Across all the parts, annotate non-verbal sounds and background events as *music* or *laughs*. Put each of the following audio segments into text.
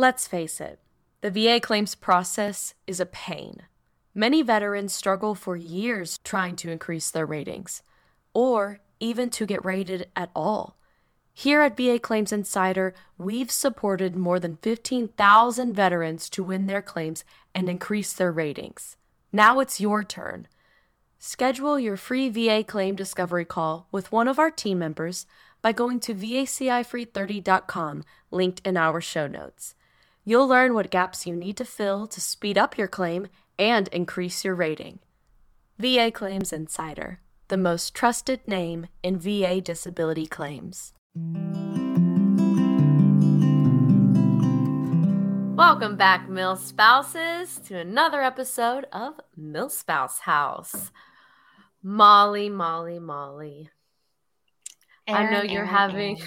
Let's face it, the VA claims process is a pain. Many veterans struggle for years trying to increase their ratings, or even to get rated at all. Here at VA Claims Insider, we've supported more than 15,000 veterans to win their claims and increase their ratings. Now it's your turn. Schedule your free VA claim discovery call with one of our team members by going to vacifree30.com, linked in our show notes. You'll learn what gaps you need to fill to speed up your claim and increase your rating. VA Claims Insider, the most trusted name in VA disability claims. Welcome back, Milspouses, to another episode of Milspouse House. Molly, Molly, Molly. Aaron, I know you're Aaron, having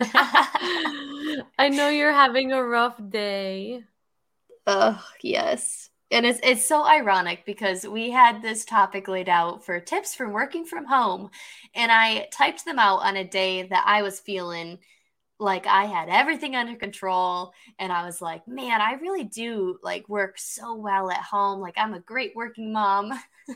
*laughs* *laughs* I know you're having a rough day. Oh, yes. And it's it's so ironic because we had this topic laid out for tips from working from home and I typed them out on a day that I was feeling like I had everything under control and I was like, man, I really do like work so well at home. Like I'm a great working mom. *laughs*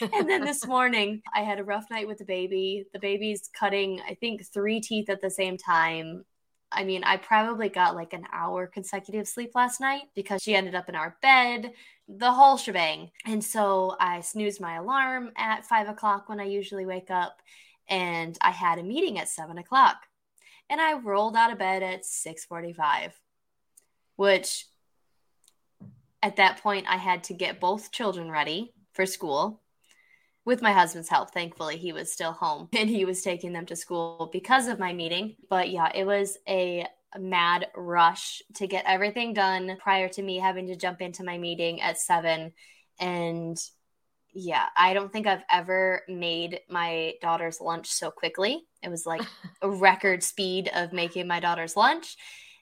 and then this morning I had a rough night with the baby. The baby's cutting, I think, three teeth at the same time. I mean, I probably got like an hour consecutive sleep last night because she ended up in our bed, the whole shebang. And so I snoozed my alarm at five o'clock when I usually wake up, and I had a meeting at seven o'clock and I rolled out of bed at 6:45, which at that point I had to get both children ready for school with my husband's help. Thankfully, he was still home *laughs* and he was taking them to school because of my meeting. But yeah, it was a mad rush to get everything done prior to me having to jump into my meeting at 7 and yeah, I don't think I've ever made my daughter's lunch so quickly. It was like *laughs* a record speed of making my daughter's lunch,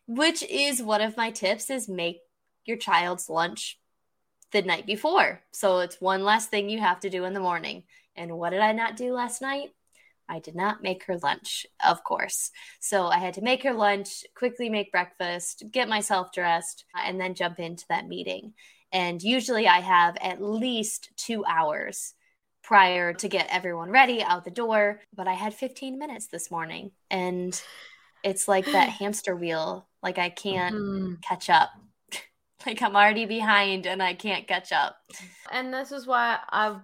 which is one of my tips is make your child's lunch the night before. So it's one less thing you have to do in the morning. And what did I not do last night? I did not make her lunch, of course. So I had to make her lunch, quickly make breakfast, get myself dressed, and then jump into that meeting. And usually I have at least two hours prior to get everyone ready out the door. But I had 15 minutes this morning. And it's like that *sighs* hamster wheel. Like I can't mm-hmm. catch up. Like I'm already behind and I can't catch up. And this is why I've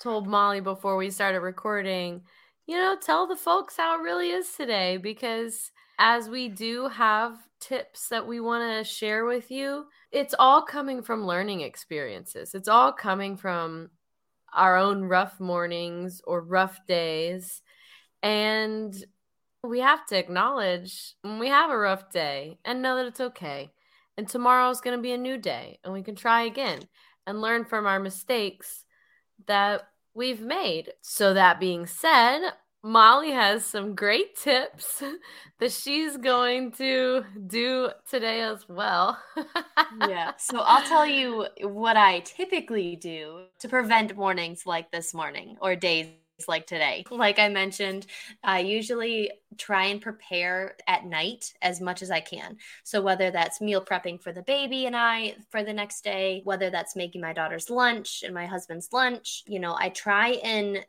told Molly before we started recording, you know, tell the folks how it really is today because as we do have tips that we want to share with you, it's all coming from learning experiences. It's all coming from our own rough mornings or rough days. And we have to acknowledge when we have a rough day and know that it's okay. And tomorrow is going to be a new day and we can try again and learn from our mistakes that we've made. So, that being said, Molly has some great tips *laughs* that she's going to do today as well. *laughs* yeah. So I'll tell you what I typically do to prevent mornings like this morning or days like today. Like I mentioned, I usually try and prepare at night as much as I can. So whether that's meal prepping for the baby and I for the next day, whether that's making my daughter's lunch and my husband's lunch, you know, I try and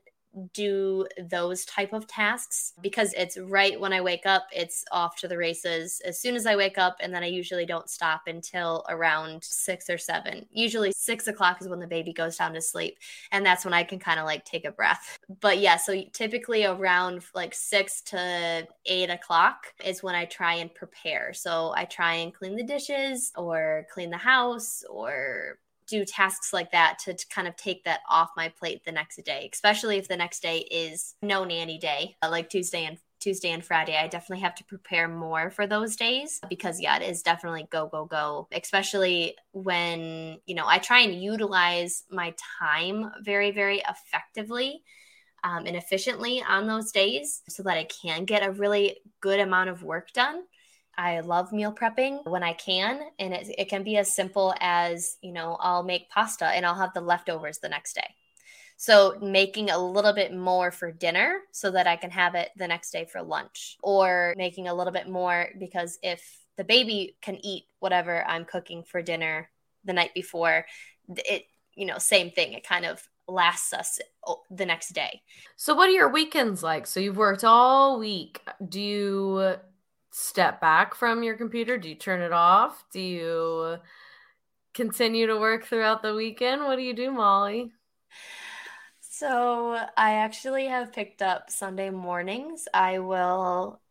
do those type of tasks because it's right when I wake up, it's off to the races as soon as I wake up, and then I usually don't stop until around six or seven. Usually six o'clock is when the baby goes down to sleep, and that's when I can kind of like take a breath. But yeah, so typically around like six to eight o'clock is when I try and prepare. So I try and clean the dishes or clean the house or do tasks like that to, to, kind of take that off my plate the next day, especially if the next day is no nanny day, uh, like Tuesday and Tuesday and Friday. I definitely have to prepare more for those days because yeah, it is definitely go go go, especially when, you know, I try and utilize my time very very effectively. Um, and efficiently on those days so that I can get a really good amount of work done. I love meal prepping when I can. And it, it can be as simple as, you know, I'll make pasta and I'll have the leftovers the next day. So making a little bit more for dinner so that I can have it the next day for lunch, or making a little bit more because if the baby can eat whatever I'm cooking for dinner the night before, it, you know, same thing. It kind of lasts us oh, the next day. So, what are your weekends like? So, you've worked all week. Do you step back from your computer? Do you turn it off? Do you continue to work throughout the weekend? What do you do, Molly? So, I actually have picked up Sunday mornings. I will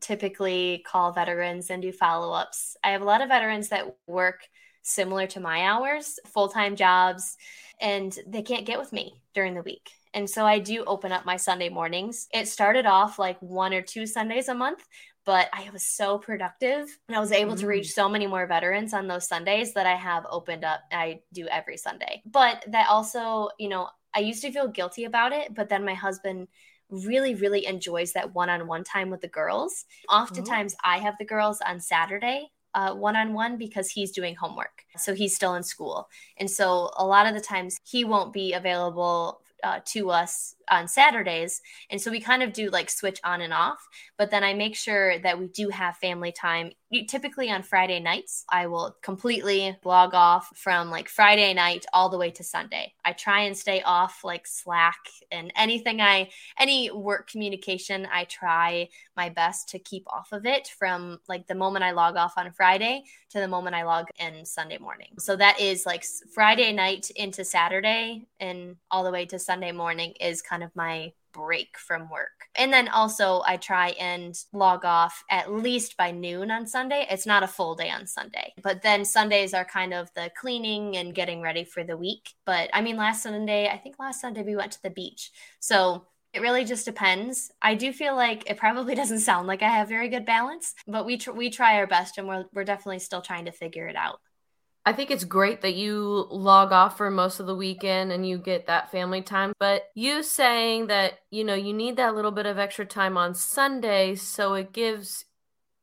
typically call veterans and do follow ups. I have a lot of veterans that work similar to my hours, full time jobs, and they can't get with me during the week. And so I do open up my Sunday mornings. It started off like one or two Sundays a month, but I was so productive and I was able mm. to reach mm. so many more veterans on those Sundays that I have opened up. I do every Sunday. But that also, you know, I used to feel guilty about it, but then my husband really, really enjoys that one on one time with the girls. Oftentimes, oh. I have the girls on Saturday one on one because he's doing homework. So he's still in school. And so a lot of the times he won't be available uh, to us on Saturdays. And so we kind of do like switch on and off. But then I make sure that we do have family time. Typically on Friday nights, I will completely log off from like Friday night all the way to Sunday. I try and stay off like Slack and anything I, any work communication, I try my best to keep off of it from like the moment I log off on Friday to the moment I log in Sunday morning. So that is like Friday night into Saturday and all the way to Sunday morning is kind of my break from work. And then also, I try and log off at least by noon on Sunday. It's not a full day on Sunday, but then Sundays are kind of the cleaning and getting ready for the week. But I mean, last Sunday, I think last Sunday we went to the beach. So it really just depends. I do feel like it probably *laughs* doesn't sound like I have very good balance, but we tr- we try our best, and we're we're definitely still trying to figure it out. I think it's great that you log off for most of the weekend and you get that family time. But you saying that, you know, you need that little bit of extra time on Sunday so it gives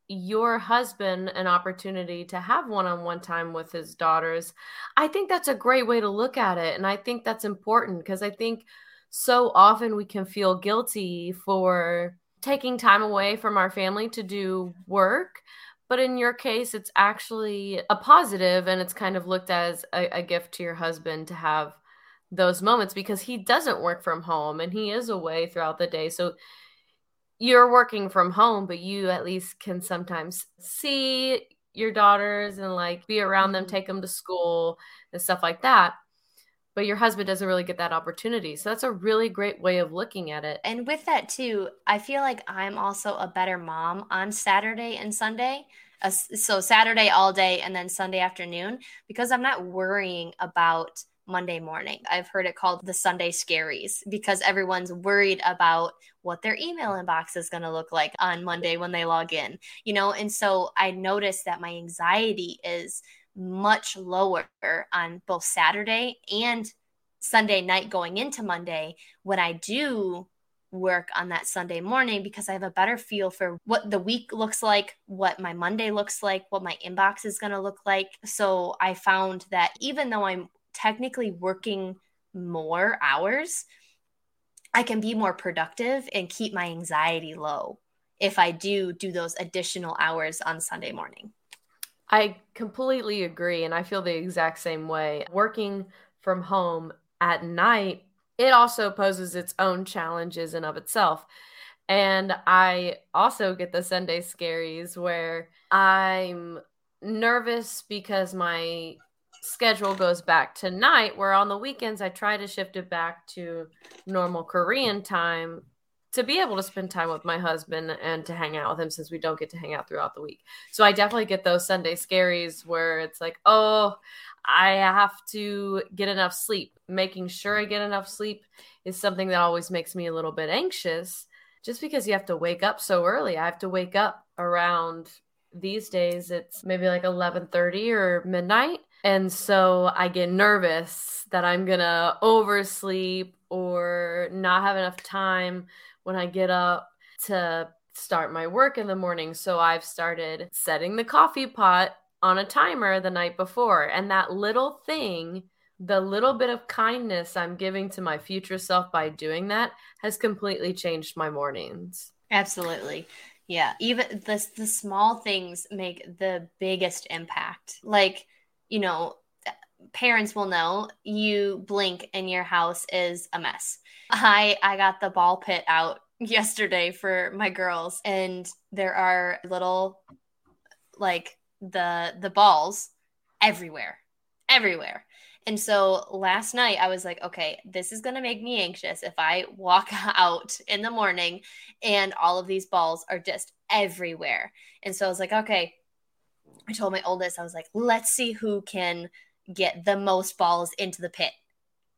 your husband an opportunity to have one on one time with his daughters. I think that's a great way to look at it. And I think that's important because I think so often we can feel guilty for taking time away from our family to do work but in your case it's actually a positive and it's kind of looked as a, a, gift to your husband to have those moments because he doesn't work from home and he is away throughout the day so you're working from home but you at least can sometimes see your daughters and like be around them mm-hmm. take them to school and stuff like that but your husband doesn't really get that opportunity. So that's a really great way of looking at it. And with that too, I feel like I'm also a better mom on Saturday and Sunday so Saturday all day and then Sunday afternoon because I'm not worrying about Monday morning. I've heard it called the Sunday scaries because everyone's worried about what their email inbox is going to look like on Monday when they log in, you know? And so I noticed that my anxiety is much lower on both Saturday and Sunday night going into Monday when I do work on that Sunday morning because I have a better feel for what the week looks like, what my Monday looks like, what my inbox is going to look like. So I found that even though I'm technically working more hours, I can be more productive and keep my anxiety low if I do do those additional hours on Sunday morning. I completely agree. And I feel the exact same way. Working from home at night it also poses its own challenges in of itself. And I also get the Sunday scaries where I'm nervous because my schedule goes back to night, where on the weekends I try to shift it back to normal Korean time to be able to spend time with my husband and to hang out with him since we don't get to hang out throughout the week. So I definitely get those Sunday scaries where it's like, oh, I have to get enough sleep. Making sure I get enough sleep is something that always makes me a little bit anxious just because you have to wake up so early. I have to wake up around these days it's maybe like 11:30 or midnight and so I get nervous that I'm going to oversleep or not have enough time when I get up to start my work in the morning. So I've started setting the coffee pot on a timer the night before. And that little thing, the little bit of kindness I'm giving to my future self by doing that has completely changed my mornings. Absolutely. Yeah, even the the small things make the biggest impact. Like, you know, parents will know you blink and your house is a mess. I I got the ball pit out *laughs* yesterday for my girls and there are little like the the balls everywhere. Everywhere. And so last night I was like, okay, this is going to make me anxious if I walk *laughs* out in the morning and all of these balls are just everywhere. And so I was like, okay, I told my oldest, I was like, let's see who can get the most balls into the pit.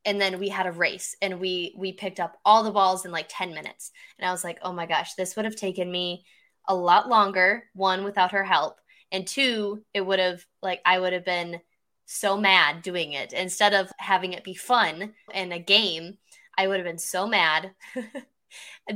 And then we had a race and we we picked up all the balls in like 10 minutes. And I was like, "Oh my gosh, this would have taken me a lot longer, one without her help, and two, it would have like I would have been so mad doing it instead of having it be fun and a game. I would have been so mad *laughs*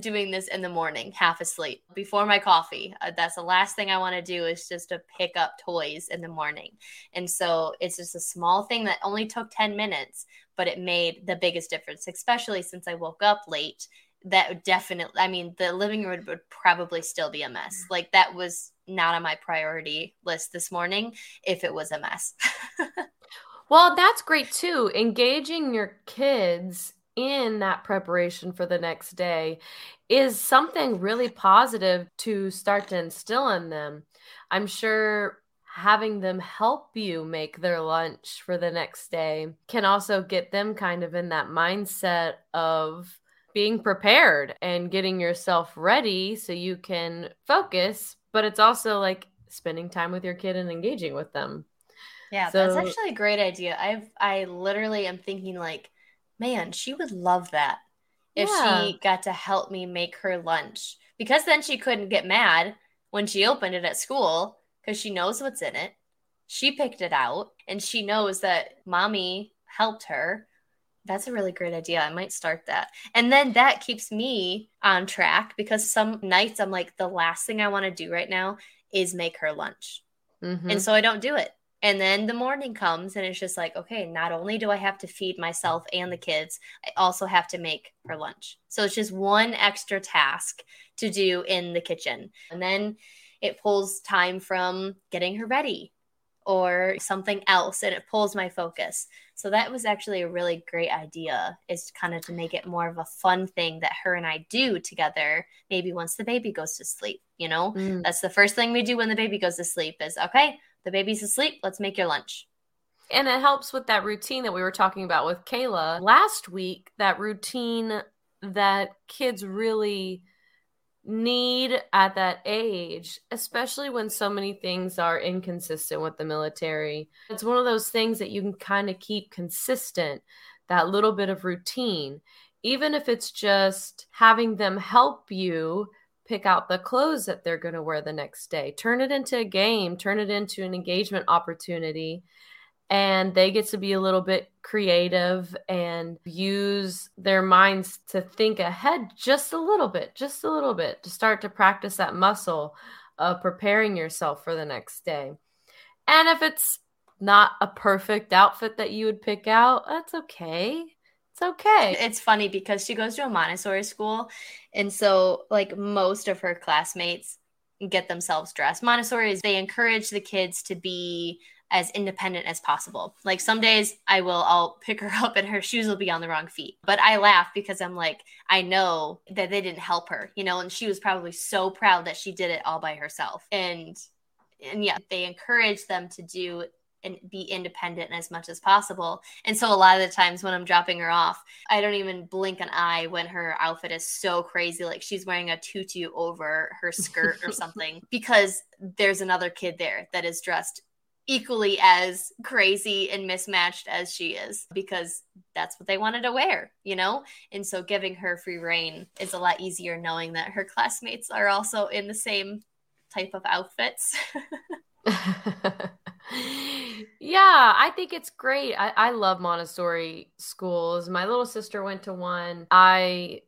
doing this in the morning, half asleep, before my coffee. Uh, that's the last thing I want to do is just to pick up toys in the morning. And so it's just a small thing that only took 10 minutes, but it made the biggest difference, especially since I woke up late. That definitely, I mean, the living room would probably still be a mess. Like that was not on my priority list this morning if it was a mess. *laughs* well, that's great too. Engaging your kids in that preparation for the next day is something really positive to start to instill in them. I'm sure having them help you make their lunch for the next day can also get them kind of in that mindset of being prepared and getting yourself ready so you can focus, but it's also like spending time with your kid and engaging with them. Yeah, so, that's actually a great idea. I've I literally am thinking like man, she would love that if yeah. she got to help me make her lunch because then she couldn't get mad when she opened it at school because she knows what's in it. She picked it out and she knows that mommy helped her. That's a really great idea. I might start that. And then that keeps me on track because some nights I'm like, the last thing I want to do right now is make her lunch. Mm-hmm. And so I don't do it. And then the morning comes and it's just like, okay, not only do I have to feed myself and the kids, I also have to make her lunch. So it's just one extra task to do in the kitchen. And then it pulls time from getting her ready or something else and it pulls my focus. So that was actually a really great idea is kind of to make it more of a fun thing that her and I do together maybe once the baby goes to sleep, you know? Mm. That's the first thing we do when the baby goes to sleep is okay, the baby's asleep. Let's make your lunch. And it helps with that routine that we were talking about with Kayla last week, that routine that kids really need at that age, especially when so many things are inconsistent with the military. It's one of those things that you can kind of keep consistent, that little bit of routine, even if it's just having them help you pick out the clothes that they're going to wear the next day. Turn it into a game, turn it into an engagement opportunity. And they get to be a little bit creative and use their minds to think ahead just a little bit, just a little bit to start to practice that muscle of preparing yourself for the next day. And if it's not a perfect outfit that you would pick out, that's okay. It's okay. It's funny because she goes to a Montessori school. And so, like, most of her classmates get themselves dressed. Montessori is they encourage the kids to be as independent as possible. Like some days I will I'll pick her *laughs* up and her shoes will be on the wrong feet. But I laugh because I'm like I know that they didn't help her, you know, and she was probably so proud that she did it all by herself. And and yeah, they encourage them to do and be independent as much as possible. And so a lot of the times when I'm dropping her off, I don't even blink an eye when her outfit is so crazy like she's wearing a tutu over her skirt or *laughs* something because there's another kid there that is dressed equally as crazy and mismatched as she is because that's what they wanted to wear, you know? And so giving her free reign is a lot easier knowing that her classmates are also in the same type of outfits. *laughs* *laughs* yeah, I think it's great. I, I love Montessori schools. My little sister went to one. I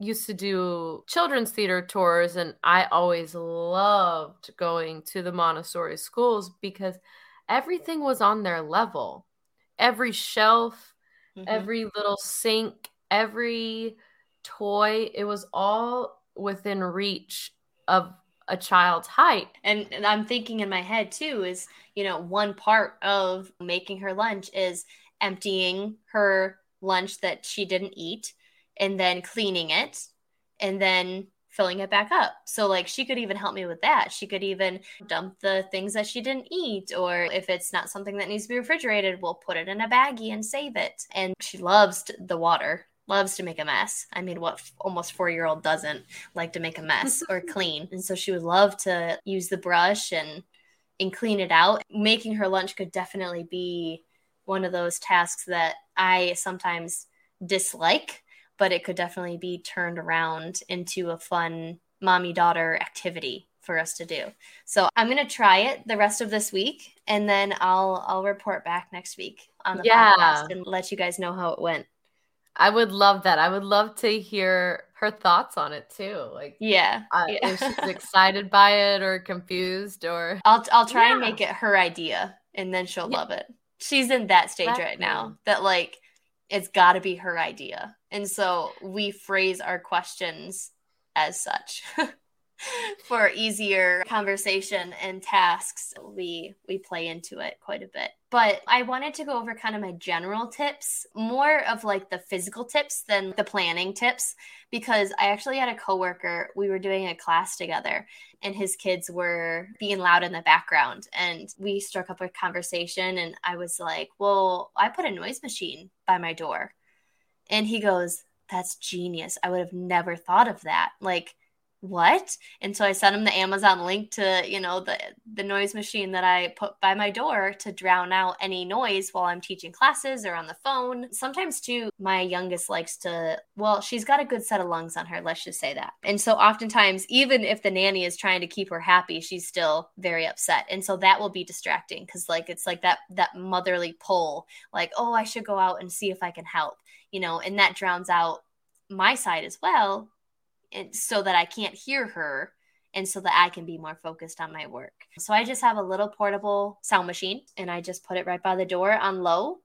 used to do children's theater tours, and I always loved going to the Montessori schools because everything was on their level. Every shelf, mm-hmm. every little sink, every toy, it was all within reach of a child's height. And, and I'm thinking in my head too is, you know, one part of making her lunch is emptying her lunch that she didn't eat and then cleaning it and then filling it back up. So like she could even help me with that. She could even dump the things that she didn't eat or if it's not something that needs to be refrigerated, we'll put it in a baggie and save it. And she loves the water. Loves to make a mess. I mean, what almost four year old doesn't like to make a mess *laughs* or clean? And so she would love to use the brush and and clean it out. Making her lunch could definitely be one of those tasks that I sometimes dislike but it could definitely be turned around into a fun mommy daughter activity for us to do. So I'm gonna try it the rest of this week, and then I'll I'll report back next week on the yeah. podcast and let you guys know how it went. I would love that. I would love to hear her thoughts on it too. Like, yeah, uh, yeah. if she's *laughs* excited by it or confused, or I'll I'll try yeah. and make it her idea, and then she'll yeah. love it. She's in that stage right now that like it's got to be her idea. And so we phrase our questions as such. *laughs* *laughs* for easier conversation and tasks. We we play into it quite a bit. But i wanted to go over kind of my general tips more of like the physical tips than the planning tips because i actually had a coworker we were doing a class together and his kids were being loud in the background. And we struck up a conversation and i was like well i put a noise machine by my door. And he goes that's genius. I would have never thought of that. Like what? And so i sent him the amazon link to you know the the noise machine that i put by my door to drown out any noise while i'm teaching classes or on the phone. Sometimes too my youngest likes to well she's got a good set of lungs on her let's just say that. And so oftentimes even if the nanny is trying to keep her happy she's still very upset. And so that will be distracting because like it's like that that motherly pull like oh i should go out and see if i can help you know and that drowns out my side as well and so that I can't hear her and so that I can be more focused on my work. So I just have a little portable sound machine and I just put it right by the door on low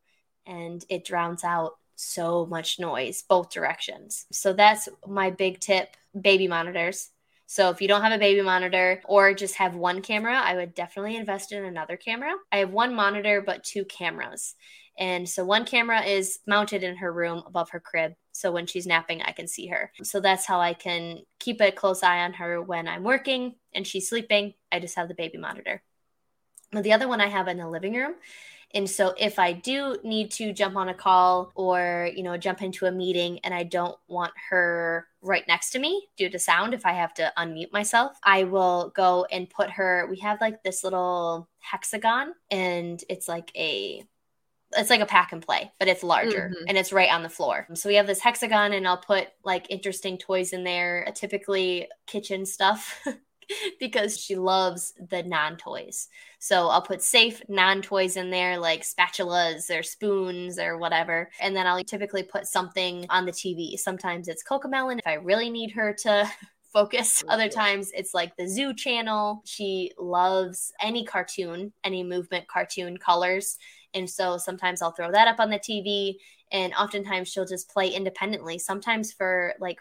and it drowns out so much noise both directions. So that's my big tip baby monitors. So if you don't have a baby monitor or just have one camera, I would definitely invest in another camera. I have one monitor but two cameras. And so one camera is mounted in her room above her crib. So when she's napping, I can see her. So that's how I can keep a close eye on her when I'm working and she's sleeping. I just have the baby monitor. Now, the other one I have in the living room. And so if I do need to jump on a call or, you know, jump into a meeting and I don't want her right next to me due to sound, if I have to unmute myself, I will go and put her. We have like this little hexagon and it's like a it's like a pack and play, but it's larger mm-hmm. and it's right on the floor. So we have this hexagon, and I'll put like interesting toys in there, typically kitchen stuff. *laughs* because she loves the non toys. So I'll put safe non toys in there, like spatulas or spoons or whatever. And then I'll typically put something on the TV. Sometimes it's Cocomelon if I really need her to *laughs* focus. Other times it's like the zoo channel. She loves any cartoon, any movement cartoon colors. And so sometimes I'll throw that up on the TV and oftentimes she'll just play independently, sometimes for like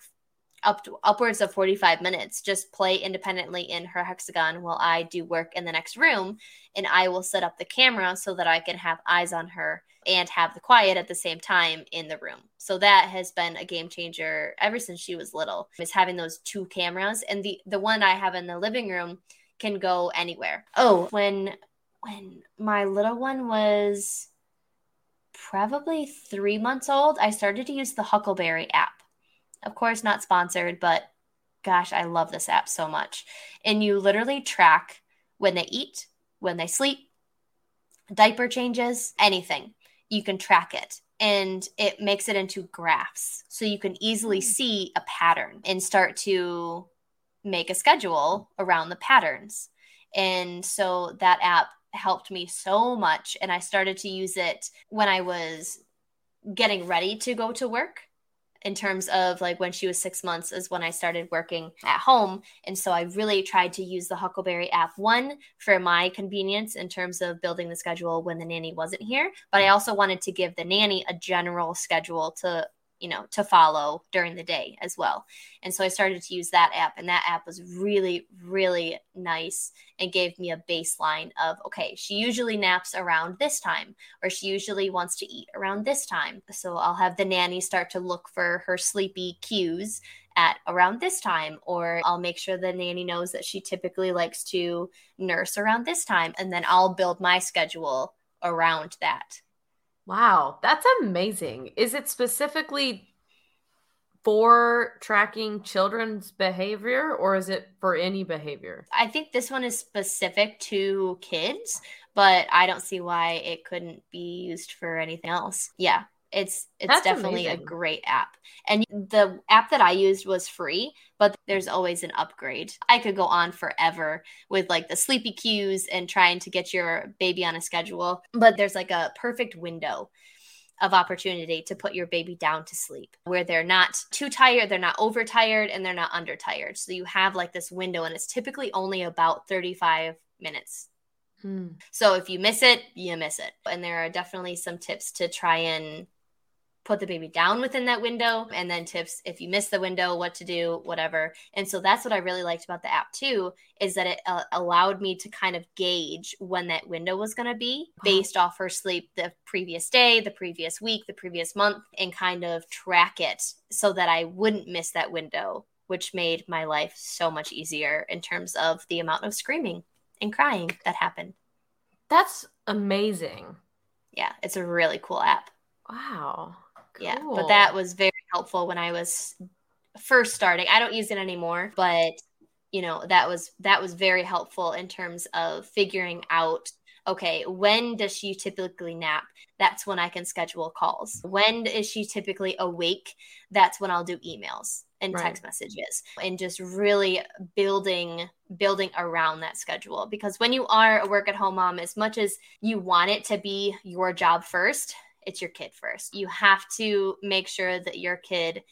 up to, upwards of 45 minutes just play independently in her hexagon while I do work in the next room and I will set up the camera so that I can have eyes on her and have the quiet at the same time in the room. So that has been a game changer ever since she was little. Is having those two cameras and the the one I have in the living room can go anywhere. Oh, when when my little one was probably three months old, I started to use the Huckleberry app. Of course, not sponsored, but gosh, I love this app so much. And you literally track when they eat, when they sleep, diaper changes, anything. You can track it and it makes it into graphs. So you can easily hmm. see a pattern and start to make a schedule around the patterns. And so that app helped me so much. And I started to use it when I was getting ready to go to work in terms of like when she was six months is when I started working at home. And so I really tried to use the Huckleberry app one for my convenience in terms of building the schedule when the nanny wasn't here. But I also wanted to give the nanny a general schedule to you know, to follow during the day as well. And so I started to use that app, and that app was really, really nice and gave me a baseline of okay, she usually naps around this time, or she usually wants to eat around this time. So I'll have the nanny start to look for her sleepy cues at around this time, or I'll make sure the nanny knows that she typically likes to nurse around this time, and then I'll build my schedule around that. Wow, that's amazing. Is it specifically for tracking children's behavior or is it for any behavior? I think this one is specific to kids, but I don't see why it couldn't be used for anything else. Yeah. It's it's That's definitely amazing. a great app. And the app that I used was free, but there's always an upgrade. I could go on forever with like the sleepy cues and trying to get your baby on a schedule, but there's like a perfect window of opportunity to put your baby down to sleep where they're not too tired, they're not overtired, and they're not undertired. So you have like this window, and it's typically only about 35 minutes. Hmm. So if you miss it, you miss it. And there are definitely some tips to try and put the baby down within that window and then tips if you miss the window what to do whatever. And so that's what i really liked about the app too is that it uh, allowed me to kind of gauge when that window was going to be based off her sleep the previous day the previous week the previous month and kind of track it so that i wouldn't miss that window which made my life so much easier in terms of the amount of screaming and crying that happened. That's amazing. Yeah it's a really cool app. Wow Cool. Yeah, but that was very helpful when I was first starting. I don't use it anymore, but you know, that was that was very helpful in terms of figuring out okay, when does she typically nap? That's when I can schedule calls. When is she typically awake? That's when I'll do emails and right. text messages and just really building building around that schedule because when you are a work at home mom as much as you want it to be your job first it's your kid first. You have to make sure that your kid,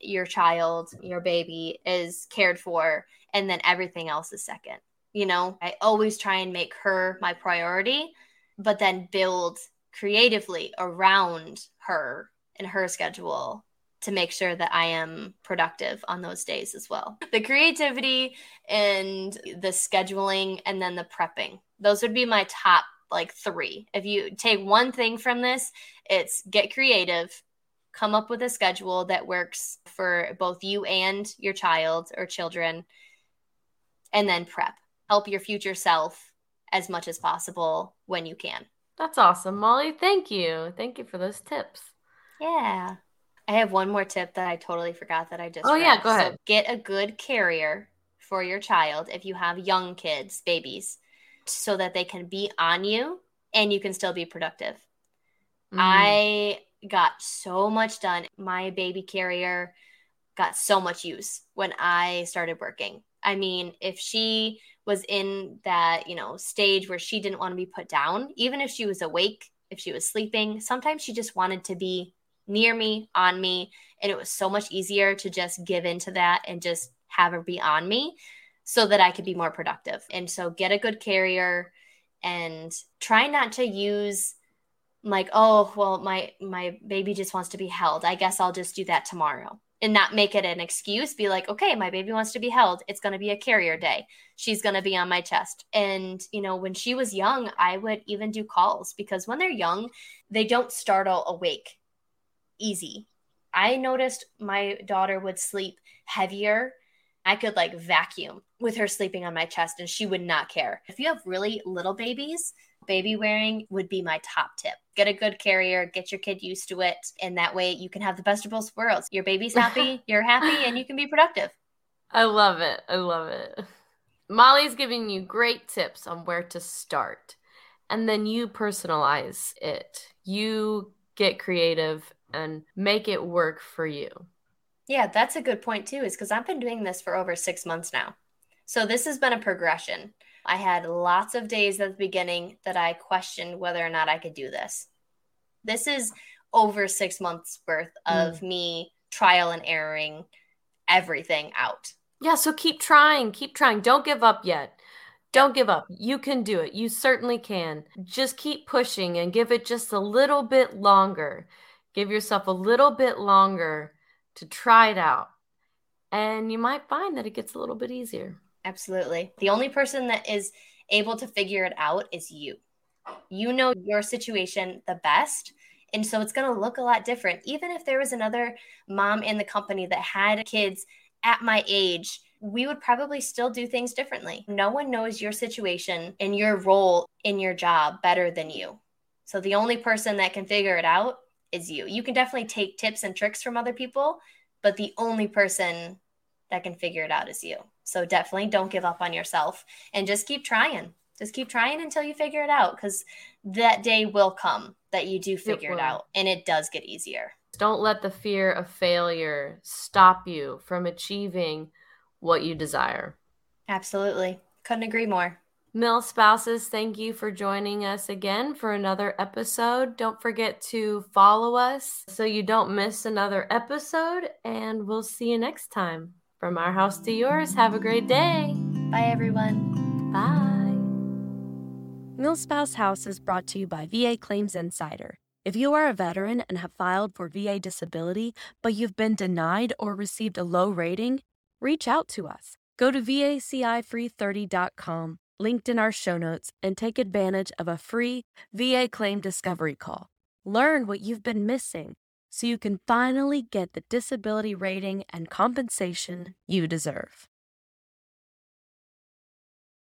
your child, your baby is cared for, and then everything else is second. You know, I always try and make her my priority, but then build creatively around her and her schedule to make sure that I am productive on those days as well. The creativity and the scheduling and then the prepping. Those would be my top like three. If you take one thing from this, it's get creative, come up with a schedule that works for both you and your child or children, and then prep. Help your future self as much as possible when you can. That's awesome, Molly. Thank you. Thank you for those tips. Yeah. I have one more tip that I totally forgot that I just. Oh, read. yeah, go ahead. So get a good carrier for your child if you have young kids, babies so that they can be on you and you can still be productive. Mm. I got so much done. My baby carrier got so much use when I started working. I mean, if she was in that, you know, stage where she didn't want to be put down, even if she was awake, if she was sleeping, sometimes she just wanted to be near me, on me, and it was so much easier to just give into that and just have her be on me so that I could be more productive. And so get a good carrier and try not to use like oh well my my baby just wants to be held. I guess i'll just do that tomorrow. And not make it an excuse be like okay my baby wants to be held. It's going to be a carrier day. She's going to be on my chest. And you know when she was young i would even do calls because when they're young they don't startle awake easy. I noticed my daughter would sleep heavier I could like vacuum with her sleeping on my chest and she would not care. If you have really little babies, baby wearing would be my top tip. Get a good carrier, get your kid used to it, and that way you can have the best of both worlds. Your baby's happy, *laughs* you're happy, and you can be productive. I love it. I love it. Molly's giving you great tips on where to start, and then you personalize it. You get creative and make it work for you. Yeah, that's a good point too, is because I've been doing this for over six months now. So this has been a progression. I had lots of days at the beginning that I questioned whether or not I could do this. This is over six months worth of mm. me trial and erroring everything out. Yeah, so keep trying, keep trying. Don't give up yet. Don't give up. You can do it. You certainly can. Just keep pushing and give it just a little bit longer Give yourself a little bit longer to try it out. And you might find that it gets a little bit easier. Absolutely. The only person that is able to figure it out is you. You know your situation the best. And so it's going to look a lot different. Even if there was another mom in the company that had kids at my age, we would probably still do things differently. No one knows your situation and your role in your job better than you. So the only person that can figure it out is you. You can definitely take tips and tricks from other people, but the only person that can figure it out is you. So definitely don't give up on yourself and just keep trying. Just keep trying until you figure it out because that day will come that you do figure it, it out and it does get easier. Don't let the fear of failure stop you from achieving what you desire. Absolutely. Couldn't agree more. Milspouses, thank you for joining us again for another episode. Don't forget to follow us so you don't miss another episode, and we'll see you next time. From our house to yours, have a great day. Bye, everyone. Bye. Milspouse House is brought to you by VA Claims Insider. If you are a veteran and have filed for VA disability, but you've been denied or received a low rating, reach out to us. Go to vacifree30.com, linked in our show notes, and take advantage of a free VA claim discovery call. Learn what you've been missing so you can finally get the disability rating and compensation you deserve.